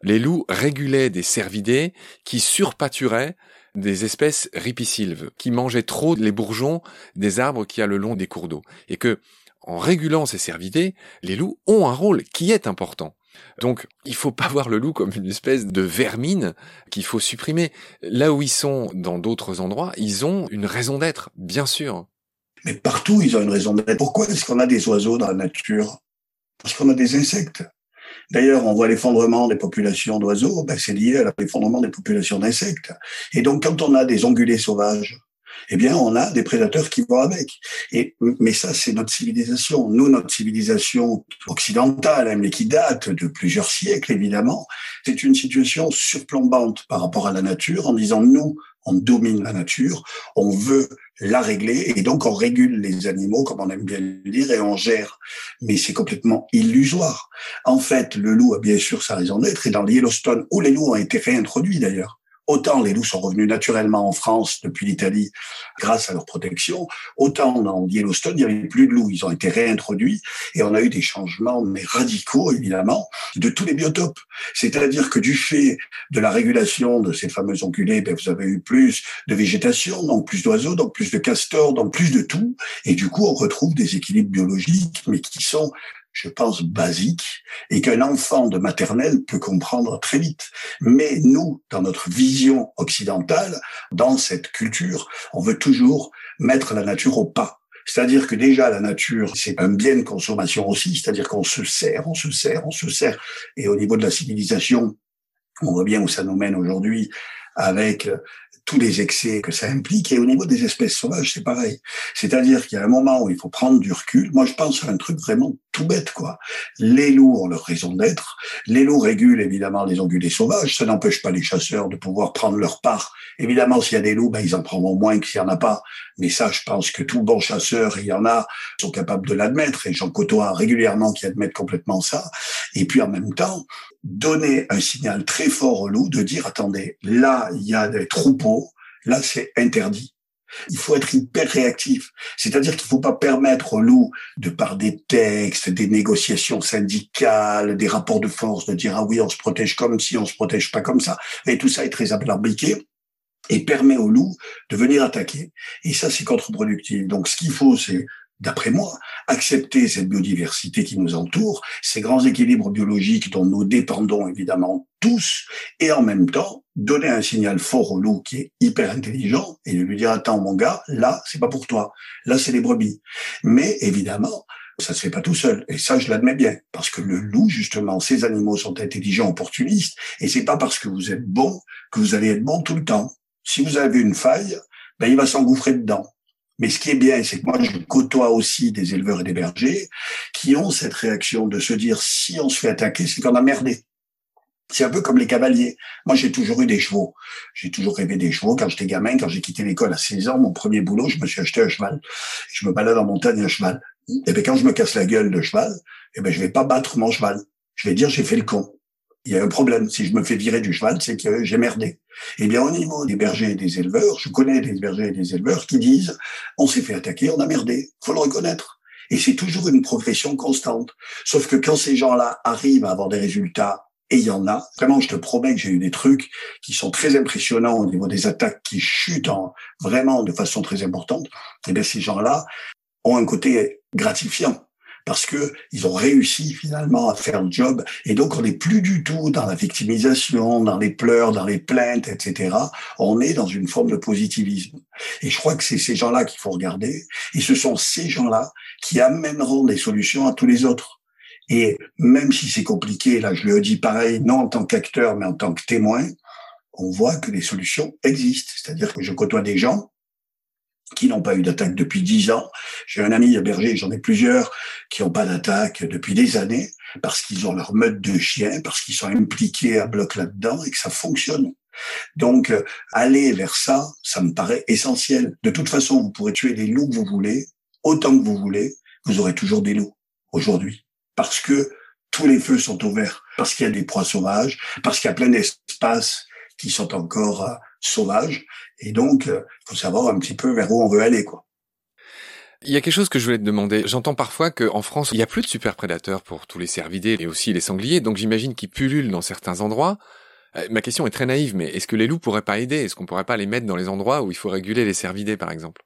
les loups régulaient des cervidés qui surpâturaient des espèces ripisylves, qui mangeaient trop les bourgeons des arbres qui a le long des cours d'eau. Et que, en régulant ces cervidés, les loups ont un rôle qui est important. Donc, il faut pas voir le loup comme une espèce de vermine qu'il faut supprimer. Là où ils sont dans d'autres endroits, ils ont une raison d'être, bien sûr. Mais partout, ils ont une raison d'être. Pourquoi est-ce qu'on a des oiseaux dans la nature? Parce qu'on a des insectes. D'ailleurs, on voit l'effondrement des populations d'oiseaux, ben c'est lié à l'effondrement des populations d'insectes. Et donc, quand on a des ongulés sauvages, eh bien, on a des prédateurs qui vont avec. Et, mais ça, c'est notre civilisation. Nous, notre civilisation occidentale, mais qui date de plusieurs siècles, évidemment, c'est une situation surplombante par rapport à la nature en disant, nous, on domine la nature, on veut la régler et donc on régule les animaux comme on aime bien le dire et on gère. Mais c'est complètement illusoire. En fait, le loup a bien sûr sa raison d'être et dans le Yellowstone où les loups ont été réintroduits d'ailleurs. Autant les loups sont revenus naturellement en France depuis l'Italie grâce à leur protection, autant dans Yellowstone, il n'y avait plus de loups. Ils ont été réintroduits et on a eu des changements, mais radicaux évidemment, de tous les biotopes. C'est-à-dire que du fait de la régulation de ces fameux ongulés, ben, vous avez eu plus de végétation, donc plus d'oiseaux, donc plus de castors, donc plus de tout. Et du coup, on retrouve des équilibres biologiques, mais qui sont je pense, basique et qu'un enfant de maternelle peut comprendre très vite. Mais nous, dans notre vision occidentale, dans cette culture, on veut toujours mettre la nature au pas. C'est-à-dire que déjà la nature, c'est un bien de consommation aussi, c'est-à-dire qu'on se sert, on se sert, on se sert. Et au niveau de la civilisation, on voit bien où ça nous mène aujourd'hui avec tous les excès que ça implique. Et au niveau des espèces sauvages, c'est pareil. C'est-à-dire qu'il y a un moment où il faut prendre du recul. Moi, je pense à un truc vraiment tout bête, quoi. Les loups ont leur raison d'être. Les loups régulent évidemment les ongulés sauvages. Ça n'empêche pas les chasseurs de pouvoir prendre leur part. Évidemment, s'il y a des loups, ben, ils en prendront moins que s'il n'y en a pas. Mais ça, je pense que tout bon chasseur, il y en a, sont capables de l'admettre. Et j'en côtoie régulièrement qui admettent complètement ça. Et puis en même temps, donner un signal très fort aux loups de dire, attendez, là, il y a des troupeaux, là, c'est interdit. Il faut être hyper réactif. C'est-à-dire qu'il ne faut pas permettre aux loups, de par des textes, des négociations syndicales, des rapports de force, de dire, ah oui, on se protège comme si, on se protège pas comme ça. Et tout ça est très alambiqué et permet aux loups de venir attaquer. Et ça, c'est contre-productif. Donc, ce qu'il faut, c'est d'après moi, accepter cette biodiversité qui nous entoure, ces grands équilibres biologiques dont nous dépendons évidemment tous, et en même temps donner un signal fort au loup qui est hyper intelligent et lui dire attends mon gars, là c'est pas pour toi, là c'est les brebis. Mais évidemment, ça se fait pas tout seul. Et ça, je l'admets bien. Parce que le loup, justement, ces animaux sont intelligents, opportunistes. Et c'est pas parce que vous êtes bon que vous allez être bon tout le temps. Si vous avez une faille, ben, il va s'engouffrer dedans. Mais ce qui est bien, c'est que moi, je côtoie aussi des éleveurs et des bergers qui ont cette réaction de se dire, si on se fait attaquer, c'est qu'on a merdé. C'est un peu comme les cavaliers. Moi, j'ai toujours eu des chevaux. J'ai toujours rêvé des chevaux. Quand j'étais gamin, quand j'ai quitté l'école à 16 ans, mon premier boulot, je me suis acheté un cheval. Je me balade en montagne à cheval. Et bien, quand je me casse la gueule de cheval, eh ben, je vais pas battre mon cheval. Je vais dire, j'ai fait le con il y a un problème. Si je me fais virer du cheval, c'est que j'ai merdé. Eh bien, au niveau des bergers et des éleveurs, je connais des bergers et des éleveurs qui disent, on s'est fait attaquer, on a merdé. Faut le reconnaître. Et c'est toujours une progression constante. Sauf que quand ces gens-là arrivent à avoir des résultats, et il y en a, vraiment, je te promets que j'ai eu des trucs qui sont très impressionnants au niveau des attaques qui chutent vraiment de façon très importante, eh bien ces gens-là ont un côté gratifiant parce que ils ont réussi finalement à faire le job. Et donc, on n'est plus du tout dans la victimisation, dans les pleurs, dans les plaintes, etc. On est dans une forme de positivisme. Et je crois que c'est ces gens-là qu'il faut regarder. Et ce sont ces gens-là qui amèneront des solutions à tous les autres. Et même si c'est compliqué, là, je le dis pareil, non en tant qu'acteur, mais en tant que témoin, on voit que les solutions existent. C'est-à-dire que je côtoie des gens qui n'ont pas eu d'attaque depuis dix ans. J'ai un ami berger, j'en ai plusieurs, qui n'ont pas d'attaque depuis des années, parce qu'ils ont leur meute de chien, parce qu'ils sont impliqués à bloc là-dedans et que ça fonctionne. Donc, euh, aller vers ça, ça me paraît essentiel. De toute façon, vous pourrez tuer les loups que vous voulez, autant que vous voulez, vous aurez toujours des loups aujourd'hui. Parce que tous les feux sont ouverts, parce qu'il y a des proies sauvages, parce qu'il y a plein d'espaces qui sont encore euh, sauvages. Et donc, il euh, faut savoir un petit peu vers où on veut aller, quoi. Il y a quelque chose que je voulais te demander. J'entends parfois qu'en France, il n'y a plus de super prédateurs pour tous les cervidés et aussi les sangliers, donc j'imagine qu'ils pullulent dans certains endroits. Euh, ma question est très naïve, mais est-ce que les loups pourraient pas aider? Est-ce qu'on pourrait pas les mettre dans les endroits où il faut réguler les cervidés, par exemple?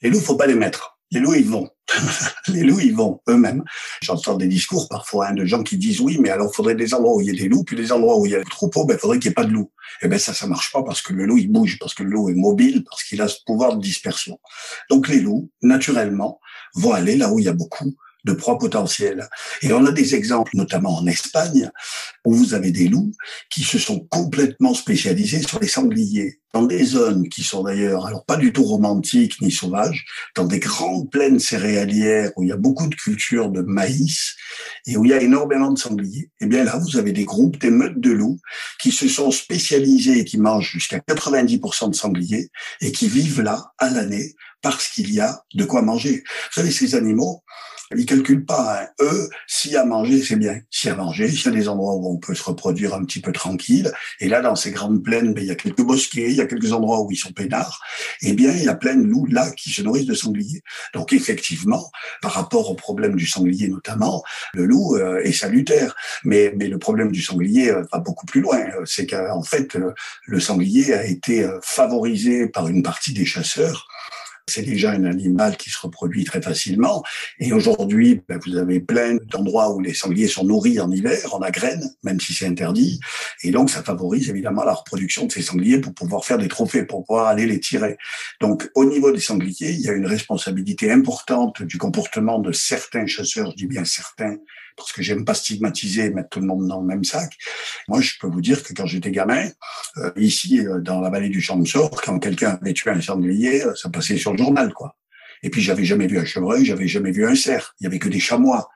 Les loups, faut pas les mettre. Les loups, ils vont. (laughs) les loups, ils vont eux-mêmes. J'entends des discours parfois hein, de gens qui disent oui, mais alors il faudrait des endroits où il y a des loups, puis des endroits où il y a des troupeaux, ben, faudrait qu'il n'y ait pas de loups. Eh ben ça, ça marche pas parce que le loup, il bouge, parce que le loup est mobile, parce qu'il a ce pouvoir de dispersion. Donc les loups, naturellement, vont aller là où il y a beaucoup de proies potentielles. Et on a des exemples, notamment en Espagne, où vous avez des loups qui se sont complètement spécialisés sur les sangliers, dans des zones qui sont d'ailleurs, alors pas du tout romantiques ni sauvages, dans des grandes plaines céréalières où il y a beaucoup de cultures de maïs et où il y a énormément de sangliers. Et eh bien là, vous avez des groupes, des meutes de loups qui se sont spécialisés et qui mangent jusqu'à 90% de sangliers et qui vivent là à l'année parce qu'il y a de quoi manger. Vous savez, ces animaux, ils calculent pas. Hein. Eux, s'il y a à manger, c'est bien. S'il y a à manger, s'il y a des endroits où on peut se reproduire un petit peu tranquille, et là, dans ces grandes plaines, ben, il y a quelques bosquets, il y a quelques endroits où ils sont peinards, eh bien, il y a plein de loups là qui se nourrissent de sangliers. Donc, effectivement, par rapport au problème du sanglier notamment, le loup euh, est salutaire. Mais, mais le problème du sanglier euh, va beaucoup plus loin. C'est qu'en fait, le sanglier a été euh, favorisé par une partie des chasseurs c'est déjà un animal qui se reproduit très facilement. Et aujourd'hui, ben, vous avez plein d'endroits où les sangliers sont nourris en hiver, en graines, même si c'est interdit. Et donc, ça favorise évidemment la reproduction de ces sangliers pour pouvoir faire des trophées, pour pouvoir aller les tirer. Donc, au niveau des sangliers, il y a une responsabilité importante du comportement de certains chasseurs, je dis bien certains, parce que j'aime pas stigmatiser et mettre tout le monde dans le même sac. Moi, je peux vous dire que quand j'étais gamin, euh, ici, euh, dans la vallée du Champsaur, quand quelqu'un avait tué un sanglier, euh, ça passait sur le journal, quoi. Et puis, j'avais jamais vu un chevreuil, j'avais jamais vu un cerf. Il y avait que des chamois.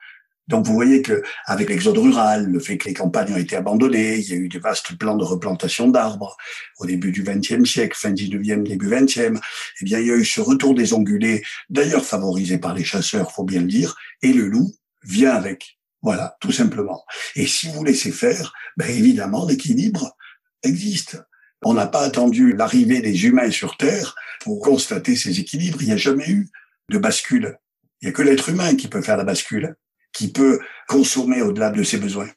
Donc vous voyez que avec l'exode rural, le fait que les campagnes ont été abandonnées, il y a eu des vastes plans de replantation d'arbres au début du XXe siècle, fin 19e, début XXe. Eh bien, il y a eu ce retour des ongulés, d'ailleurs favorisé par les chasseurs, faut bien le dire, et le loup vient avec. Voilà, tout simplement. Et si vous laissez faire, ben évidemment, l'équilibre existe. On n'a pas attendu l'arrivée des humains sur Terre pour constater ces équilibres. Il n'y a jamais eu de bascule. Il n'y a que l'être humain qui peut faire la bascule, qui peut consommer au-delà de ses besoins.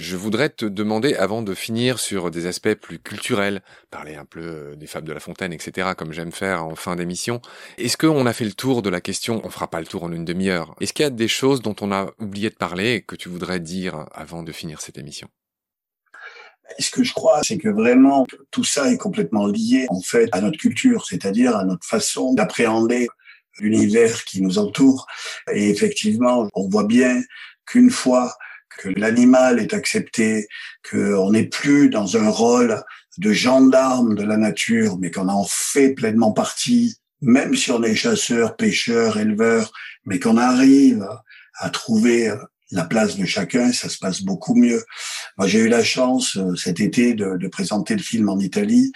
Je voudrais te demander, avant de finir sur des aspects plus culturels, parler un peu euh, des fables de La Fontaine, etc., comme j'aime faire en fin d'émission, est-ce qu'on a fait le tour de la question On fera pas le tour en une demi-heure. Est-ce qu'il y a des choses dont on a oublié de parler que tu voudrais dire avant de finir cette émission? Ce que je crois, c'est que vraiment tout ça est complètement lié en fait à notre culture, c'est-à-dire à notre façon d'appréhender l'univers qui nous entoure. Et effectivement, on voit bien qu'une fois que l'animal est accepté, qu'on n'est plus dans un rôle de gendarme de la nature, mais qu'on en fait pleinement partie, même si on est chasseur, pêcheur, éleveur, mais qu'on arrive à trouver la place de chacun, ça se passe beaucoup mieux. Moi, j'ai eu la chance euh, cet été de, de présenter le film en Italie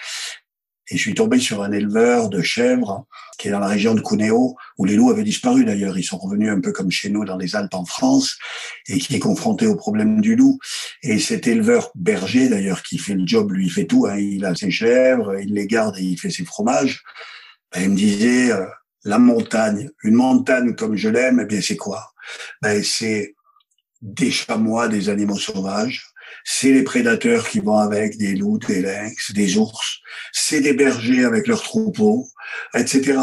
et je suis tombé sur un éleveur de chèvres qui est dans la région de Cuneo, où les loups avaient disparu d'ailleurs. Ils sont revenus un peu comme chez nous dans les Alpes en France, et qui est confronté au problème du loup. Et cet éleveur berger d'ailleurs, qui fait le job, lui, il fait tout. Hein. Il a ses chèvres, il les garde et il fait ses fromages. Ben, il me disait, euh, la montagne. Une montagne comme je l'aime, eh bien c'est quoi? Ben, C'est des chamois, des animaux sauvages. C'est les prédateurs qui vont avec, des loups, des lynx, des ours. C'est des bergers avec leurs troupeaux, etc.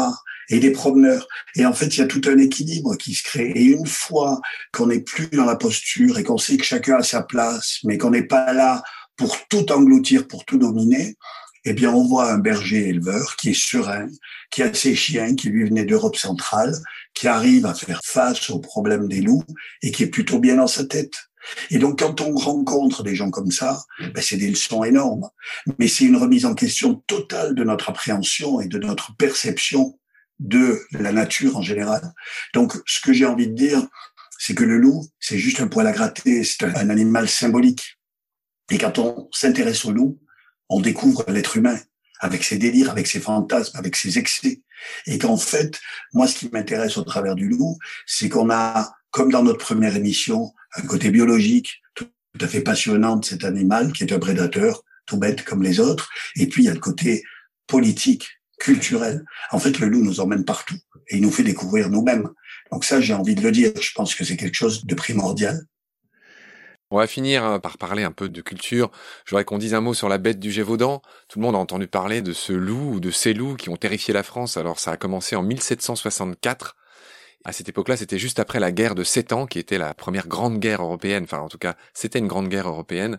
Et des promeneurs. Et en fait, il y a tout un équilibre qui se crée. Et une fois qu'on n'est plus dans la posture et qu'on sait que chacun a sa place, mais qu'on n'est pas là pour tout engloutir, pour tout dominer, eh bien, on voit un berger éleveur qui est serein, qui a ses chiens qui lui venaient d'Europe centrale, qui arrive à faire face aux problèmes des loups et qui est plutôt bien dans sa tête. Et donc, quand on rencontre des gens comme ça, ben, c'est des leçons énormes. Mais c'est une remise en question totale de notre appréhension et de notre perception de la nature en général. Donc, ce que j'ai envie de dire, c'est que le loup, c'est juste un poil à gratter, c'est un animal symbolique. Et quand on s'intéresse au loup, on découvre l'être humain avec ses délires, avec ses fantasmes, avec ses excès. Et qu'en fait, moi, ce qui m'intéresse au travers du loup, c'est qu'on a, comme dans notre première émission, un côté biologique tout à fait passionnant de cet animal qui est un prédateur, tout bête comme les autres. Et puis, il y a le côté politique, culturel. En fait, le loup nous emmène partout et il nous fait découvrir nous-mêmes. Donc ça, j'ai envie de le dire. Je pense que c'est quelque chose de primordial. On va finir hein, par parler un peu de culture. Je voudrais qu'on dise un mot sur la bête du Gévaudan. Tout le monde a entendu parler de ce loup ou de ces loups qui ont terrifié la France. Alors ça a commencé en 1764. À cette époque-là, c'était juste après la guerre de Sept Ans, qui était la première grande guerre européenne. Enfin, en tout cas, c'était une grande guerre européenne.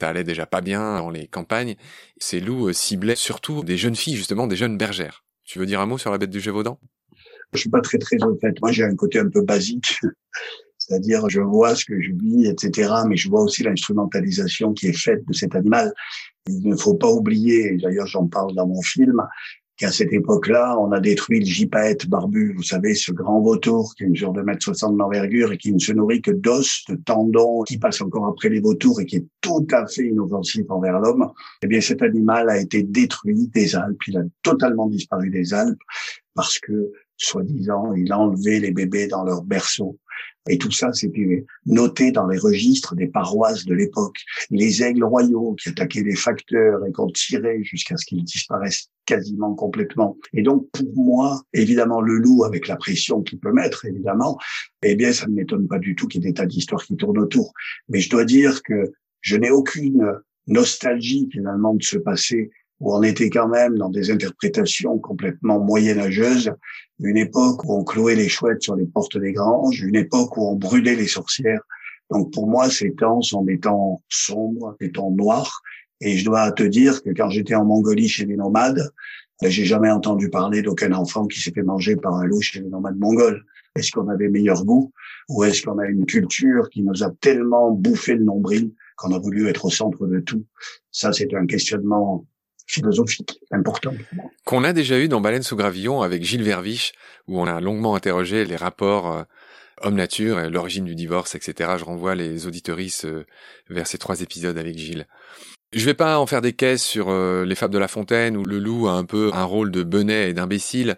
Ça allait déjà pas bien dans les campagnes. Ces loups euh, ciblaient surtout des jeunes filles, justement, des jeunes bergères. Tu veux dire un mot sur la bête du Gévaudan? Je suis pas très très en fait. Moi, j'ai un côté un peu basique. (laughs) C'est-à-dire, je vois ce que je vis, etc., mais je vois aussi l'instrumentalisation qui est faite de cet animal. Il ne faut pas oublier, d'ailleurs j'en parle dans mon film, qu'à cette époque-là, on a détruit le gypaète barbu, vous savez, ce grand vautour qui mesure de mètre 60 d'envergure et qui ne se nourrit que d'os, de tendons, qui passe encore après les vautours et qui est tout à fait inoffensif envers l'homme. Eh bien, cet animal a été détruit des Alpes. Il a totalement disparu des Alpes parce que, soi-disant, il a enlevé les bébés dans leur berceau. Et tout ça, c'était noté dans les registres des paroisses de l'époque. Les aigles royaux qui attaquaient les facteurs et qu'on tirait jusqu'à ce qu'ils disparaissent quasiment complètement. Et donc, pour moi, évidemment, le loup, avec la pression qu'il peut mettre, évidemment, eh bien, ça ne m'étonne pas du tout qu'il y ait des tas d'histoires qui tournent autour. Mais je dois dire que je n'ai aucune nostalgie, finalement, de ce passé où on était quand même dans des interprétations complètement moyenâgeuses, une époque où on clouait les chouettes sur les portes des granges, une époque où on brûlait les sorcières. Donc pour moi, ces temps sont des temps sombres, des temps noirs. Et je dois te dire que quand j'étais en Mongolie chez les nomades, ben, j'ai jamais entendu parler d'aucun enfant qui s'est fait manger par un loup chez les nomades mongols. Est-ce qu'on avait meilleur goût ou est-ce qu'on a une culture qui nous a tellement bouffé le nombril qu'on a voulu être au centre de tout? Ça, c'est un questionnement philosophique. Qu'on a déjà eu dans Baleine sous gravillon avec Gilles Verviche, où on a longuement interrogé les rapports euh, homme-nature, et l'origine du divorce, etc. Je renvoie les auditorices euh, vers ces trois épisodes avec Gilles. Je vais pas en faire des caisses sur euh, les fables de La Fontaine, où le loup a un peu un rôle de benet et d'imbécile.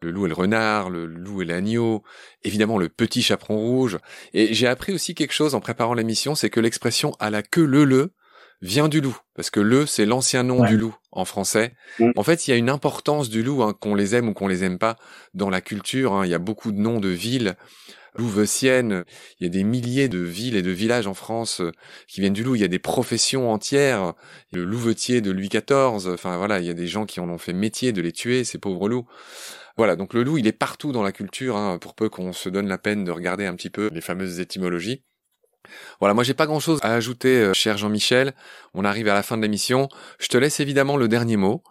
Le loup et le renard, le loup et l'agneau, évidemment le petit chaperon rouge. Et j'ai appris aussi quelque chose en préparant l'émission, c'est que l'expression à la queue le le vient du loup, parce que le, c'est l'ancien nom du loup en français. Mm. En fait, il y a une importance du loup, hein, qu'on les aime ou qu'on les aime pas, dans la culture. Hein. Il y a beaucoup de noms de villes. Louveciennes, il y a des milliers de villes et de villages en France euh, qui viennent du loup. Il y a des professions entières. Le louvetier de Louis XIV. Enfin voilà, il y a des gens qui en ont fait métier de les tuer, ces pauvres loups. Voilà, donc le loup, il est partout dans la culture, hein, pour peu qu'on se donne la peine de regarder un petit peu les fameuses étymologies. Voilà, moi j'ai pas grand-chose à ajouter, euh, cher Jean-Michel. On arrive à la fin de l'émission. Je te laisse évidemment le dernier mot.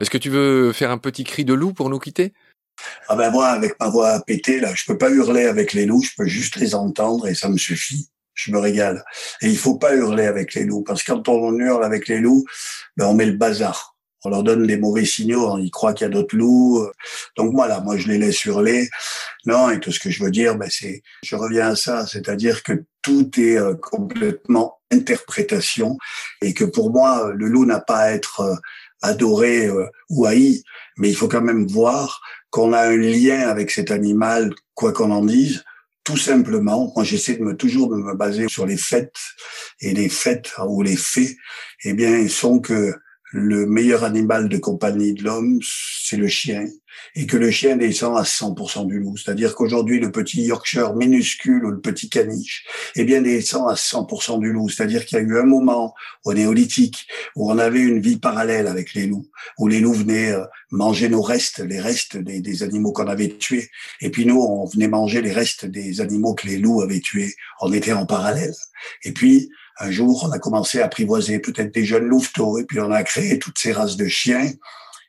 Est-ce que tu veux faire un petit cri de loup pour nous quitter? Ah ben moi, avec ma voix pétée, là, je peux pas hurler avec les loups, je peux juste les entendre et ça me suffit. Je me régale. Et il faut pas hurler avec les loups, parce que quand on hurle avec les loups, ben on met le bazar on leur donne des mauvais signaux, ils croient qu'il y a d'autres loups. Donc voilà, moi je les laisse hurler. Non, et tout ce que je veux dire, ben c'est, je reviens à ça, c'est-à-dire que tout est euh, complètement interprétation et que pour moi, le loup n'a pas à être euh, adoré euh, ou haï, mais il faut quand même voir qu'on a un lien avec cet animal, quoi qu'on en dise, tout simplement. Moi, j'essaie de me toujours de me baser sur les fêtes et les fêtes ou les faits. Eh bien, ils sont que le meilleur animal de compagnie de l'homme, c'est le chien, et que le chien descend à 100% du loup. C'est-à-dire qu'aujourd'hui, le petit Yorkshire minuscule ou le petit caniche, eh bien, descend à 100% du loup. C'est-à-dire qu'il y a eu un moment au néolithique où on avait une vie parallèle avec les loups, où les loups venaient euh, manger nos restes, les restes des, des animaux qu'on avait tués, et puis nous, on venait manger les restes des animaux que les loups avaient tués. On était en parallèle. Et puis, un jour, on a commencé à apprivoiser peut-être des jeunes louveteaux, et puis on a créé toutes ces races de chiens.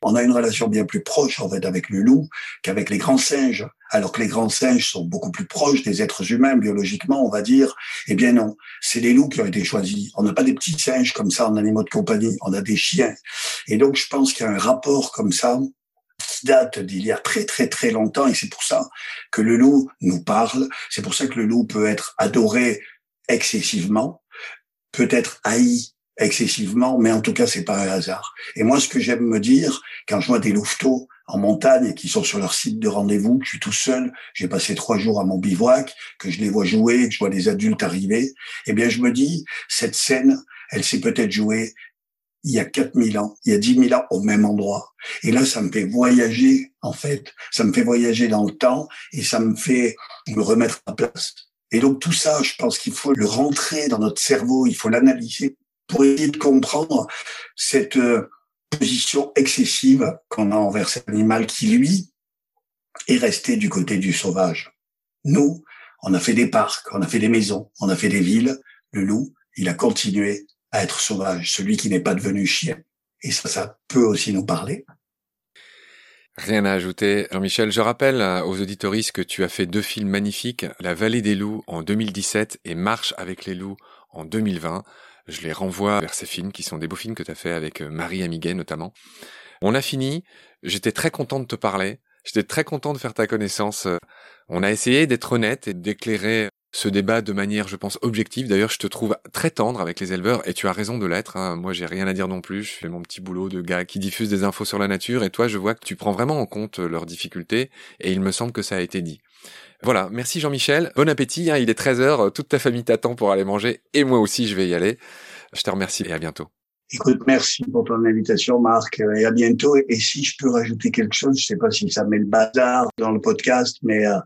On a une relation bien plus proche, en fait, avec le loup qu'avec les grands singes. Alors que les grands singes sont beaucoup plus proches des êtres humains, biologiquement, on va dire. Eh bien non, c'est les loups qui ont été choisis. On n'a pas des petits singes comme ça en animaux de compagnie, on a des chiens. Et donc, je pense qu'il y a un rapport comme ça qui date d'il y a très très très longtemps et c'est pour ça que le loup nous parle, c'est pour ça que le loup peut être adoré excessivement peut être haï excessivement, mais en tout cas, c'est pas un hasard. Et moi, ce que j'aime me dire, quand je vois des louveteaux en montagne qui sont sur leur site de rendez-vous, que je suis tout seul, j'ai passé trois jours à mon bivouac, que je les vois jouer, que je vois des adultes arriver, eh bien, je me dis, cette scène, elle s'est peut-être jouée il y a 4000 ans, il y a 10 000 ans au même endroit. Et là, ça me fait voyager, en fait. Ça me fait voyager dans le temps et ça me fait me remettre en place. Et donc tout ça, je pense qu'il faut le rentrer dans notre cerveau, il faut l'analyser pour essayer de comprendre cette euh, position excessive qu'on a envers cet animal qui, lui, est resté du côté du sauvage. Nous, on a fait des parcs, on a fait des maisons, on a fait des villes. Le loup, il a continué à être sauvage, celui qui n'est pas devenu chien. Et ça, ça peut aussi nous parler. Rien à ajouter. Jean-Michel, je rappelle euh, aux auditoristes que tu as fait deux films magnifiques, La vallée des loups en 2017 et Marche avec les loups en 2020. Je les renvoie vers ces films qui sont des beaux films que tu as fait avec euh, Marie Amiguet notamment. On a fini. J'étais très content de te parler. J'étais très content de faire ta connaissance. On a essayé d'être honnête et d'éclairer ce débat de manière, je pense, objective. D'ailleurs, je te trouve très tendre avec les éleveurs et tu as raison de l'être. Hein. Moi, j'ai rien à dire non plus. Je fais mon petit boulot de gars qui diffuse des infos sur la nature et toi, je vois que tu prends vraiment en compte leurs difficultés et il me semble que ça a été dit. Voilà, merci Jean-Michel. Bon appétit, hein. il est 13h, toute ta famille t'attend pour aller manger et moi aussi, je vais y aller. Je te remercie et à bientôt. Écoute, merci pour ton invitation, Marc, et à bientôt. Et si je peux rajouter quelque chose, je sais pas si ça met le bazar dans le podcast, mais euh,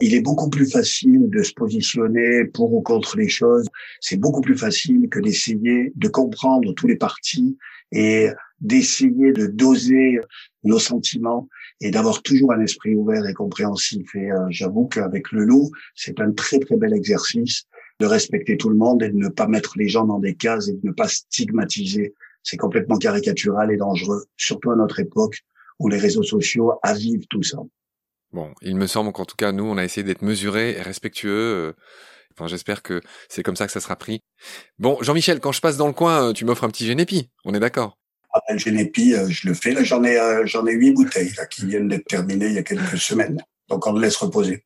il est beaucoup plus facile de se positionner pour ou contre les choses. C'est beaucoup plus facile que d'essayer de comprendre tous les partis et d'essayer de doser nos sentiments et d'avoir toujours un esprit ouvert et compréhensif. Et euh, j'avoue qu'avec le loup, c'est un très très bel exercice de respecter tout le monde et de ne pas mettre les gens dans des cases et de ne pas stigmatiser. C'est complètement caricatural et dangereux, surtout à notre époque où les réseaux sociaux avivent tout ça. Bon, il me semble qu'en tout cas, nous, on a essayé d'être mesurés et respectueux. Euh, enfin, j'espère que c'est comme ça que ça sera pris. Bon, Jean-Michel, quand je passe dans le coin, euh, tu m'offres un petit génépi. On est d'accord? Ah ben, le génépi, euh, je le fais. Là, j'en ai, j'en ai huit bouteilles là, qui viennent d'être terminées il y a quelques semaines. Donc, on le laisse reposer.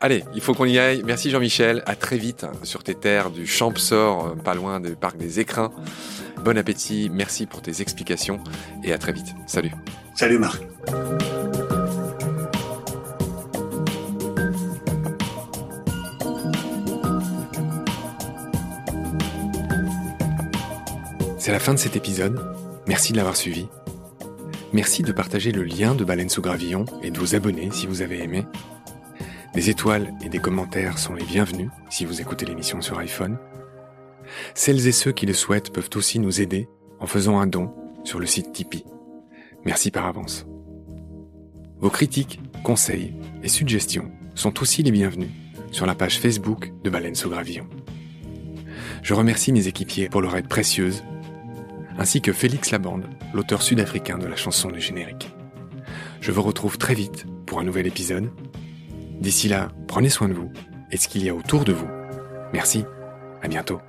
Allez, il faut qu'on y aille. Merci Jean-Michel. À très vite hein, sur tes terres du Champsor, pas loin du parc des Écrins. Bon appétit. Merci pour tes explications et à très vite. Salut. Salut Marc. C'est la fin de cet épisode. Merci de l'avoir suivi. Merci de partager le lien de Baleine sous Gravillon et de vous abonner si vous avez aimé. Des étoiles et des commentaires sont les bienvenus si vous écoutez l'émission sur iPhone. Celles et ceux qui le souhaitent peuvent aussi nous aider en faisant un don sur le site Tipeee. Merci par avance. Vos critiques, conseils et suggestions sont aussi les bienvenus sur la page Facebook de Baleine sous Gravillon. Je remercie mes équipiers pour leur aide précieuse ainsi que Félix Labande, l'auteur sud-africain de la chanson du générique. Je vous retrouve très vite pour un nouvel épisode. D'ici là, prenez soin de vous et ce qu'il y a autour de vous. Merci, à bientôt.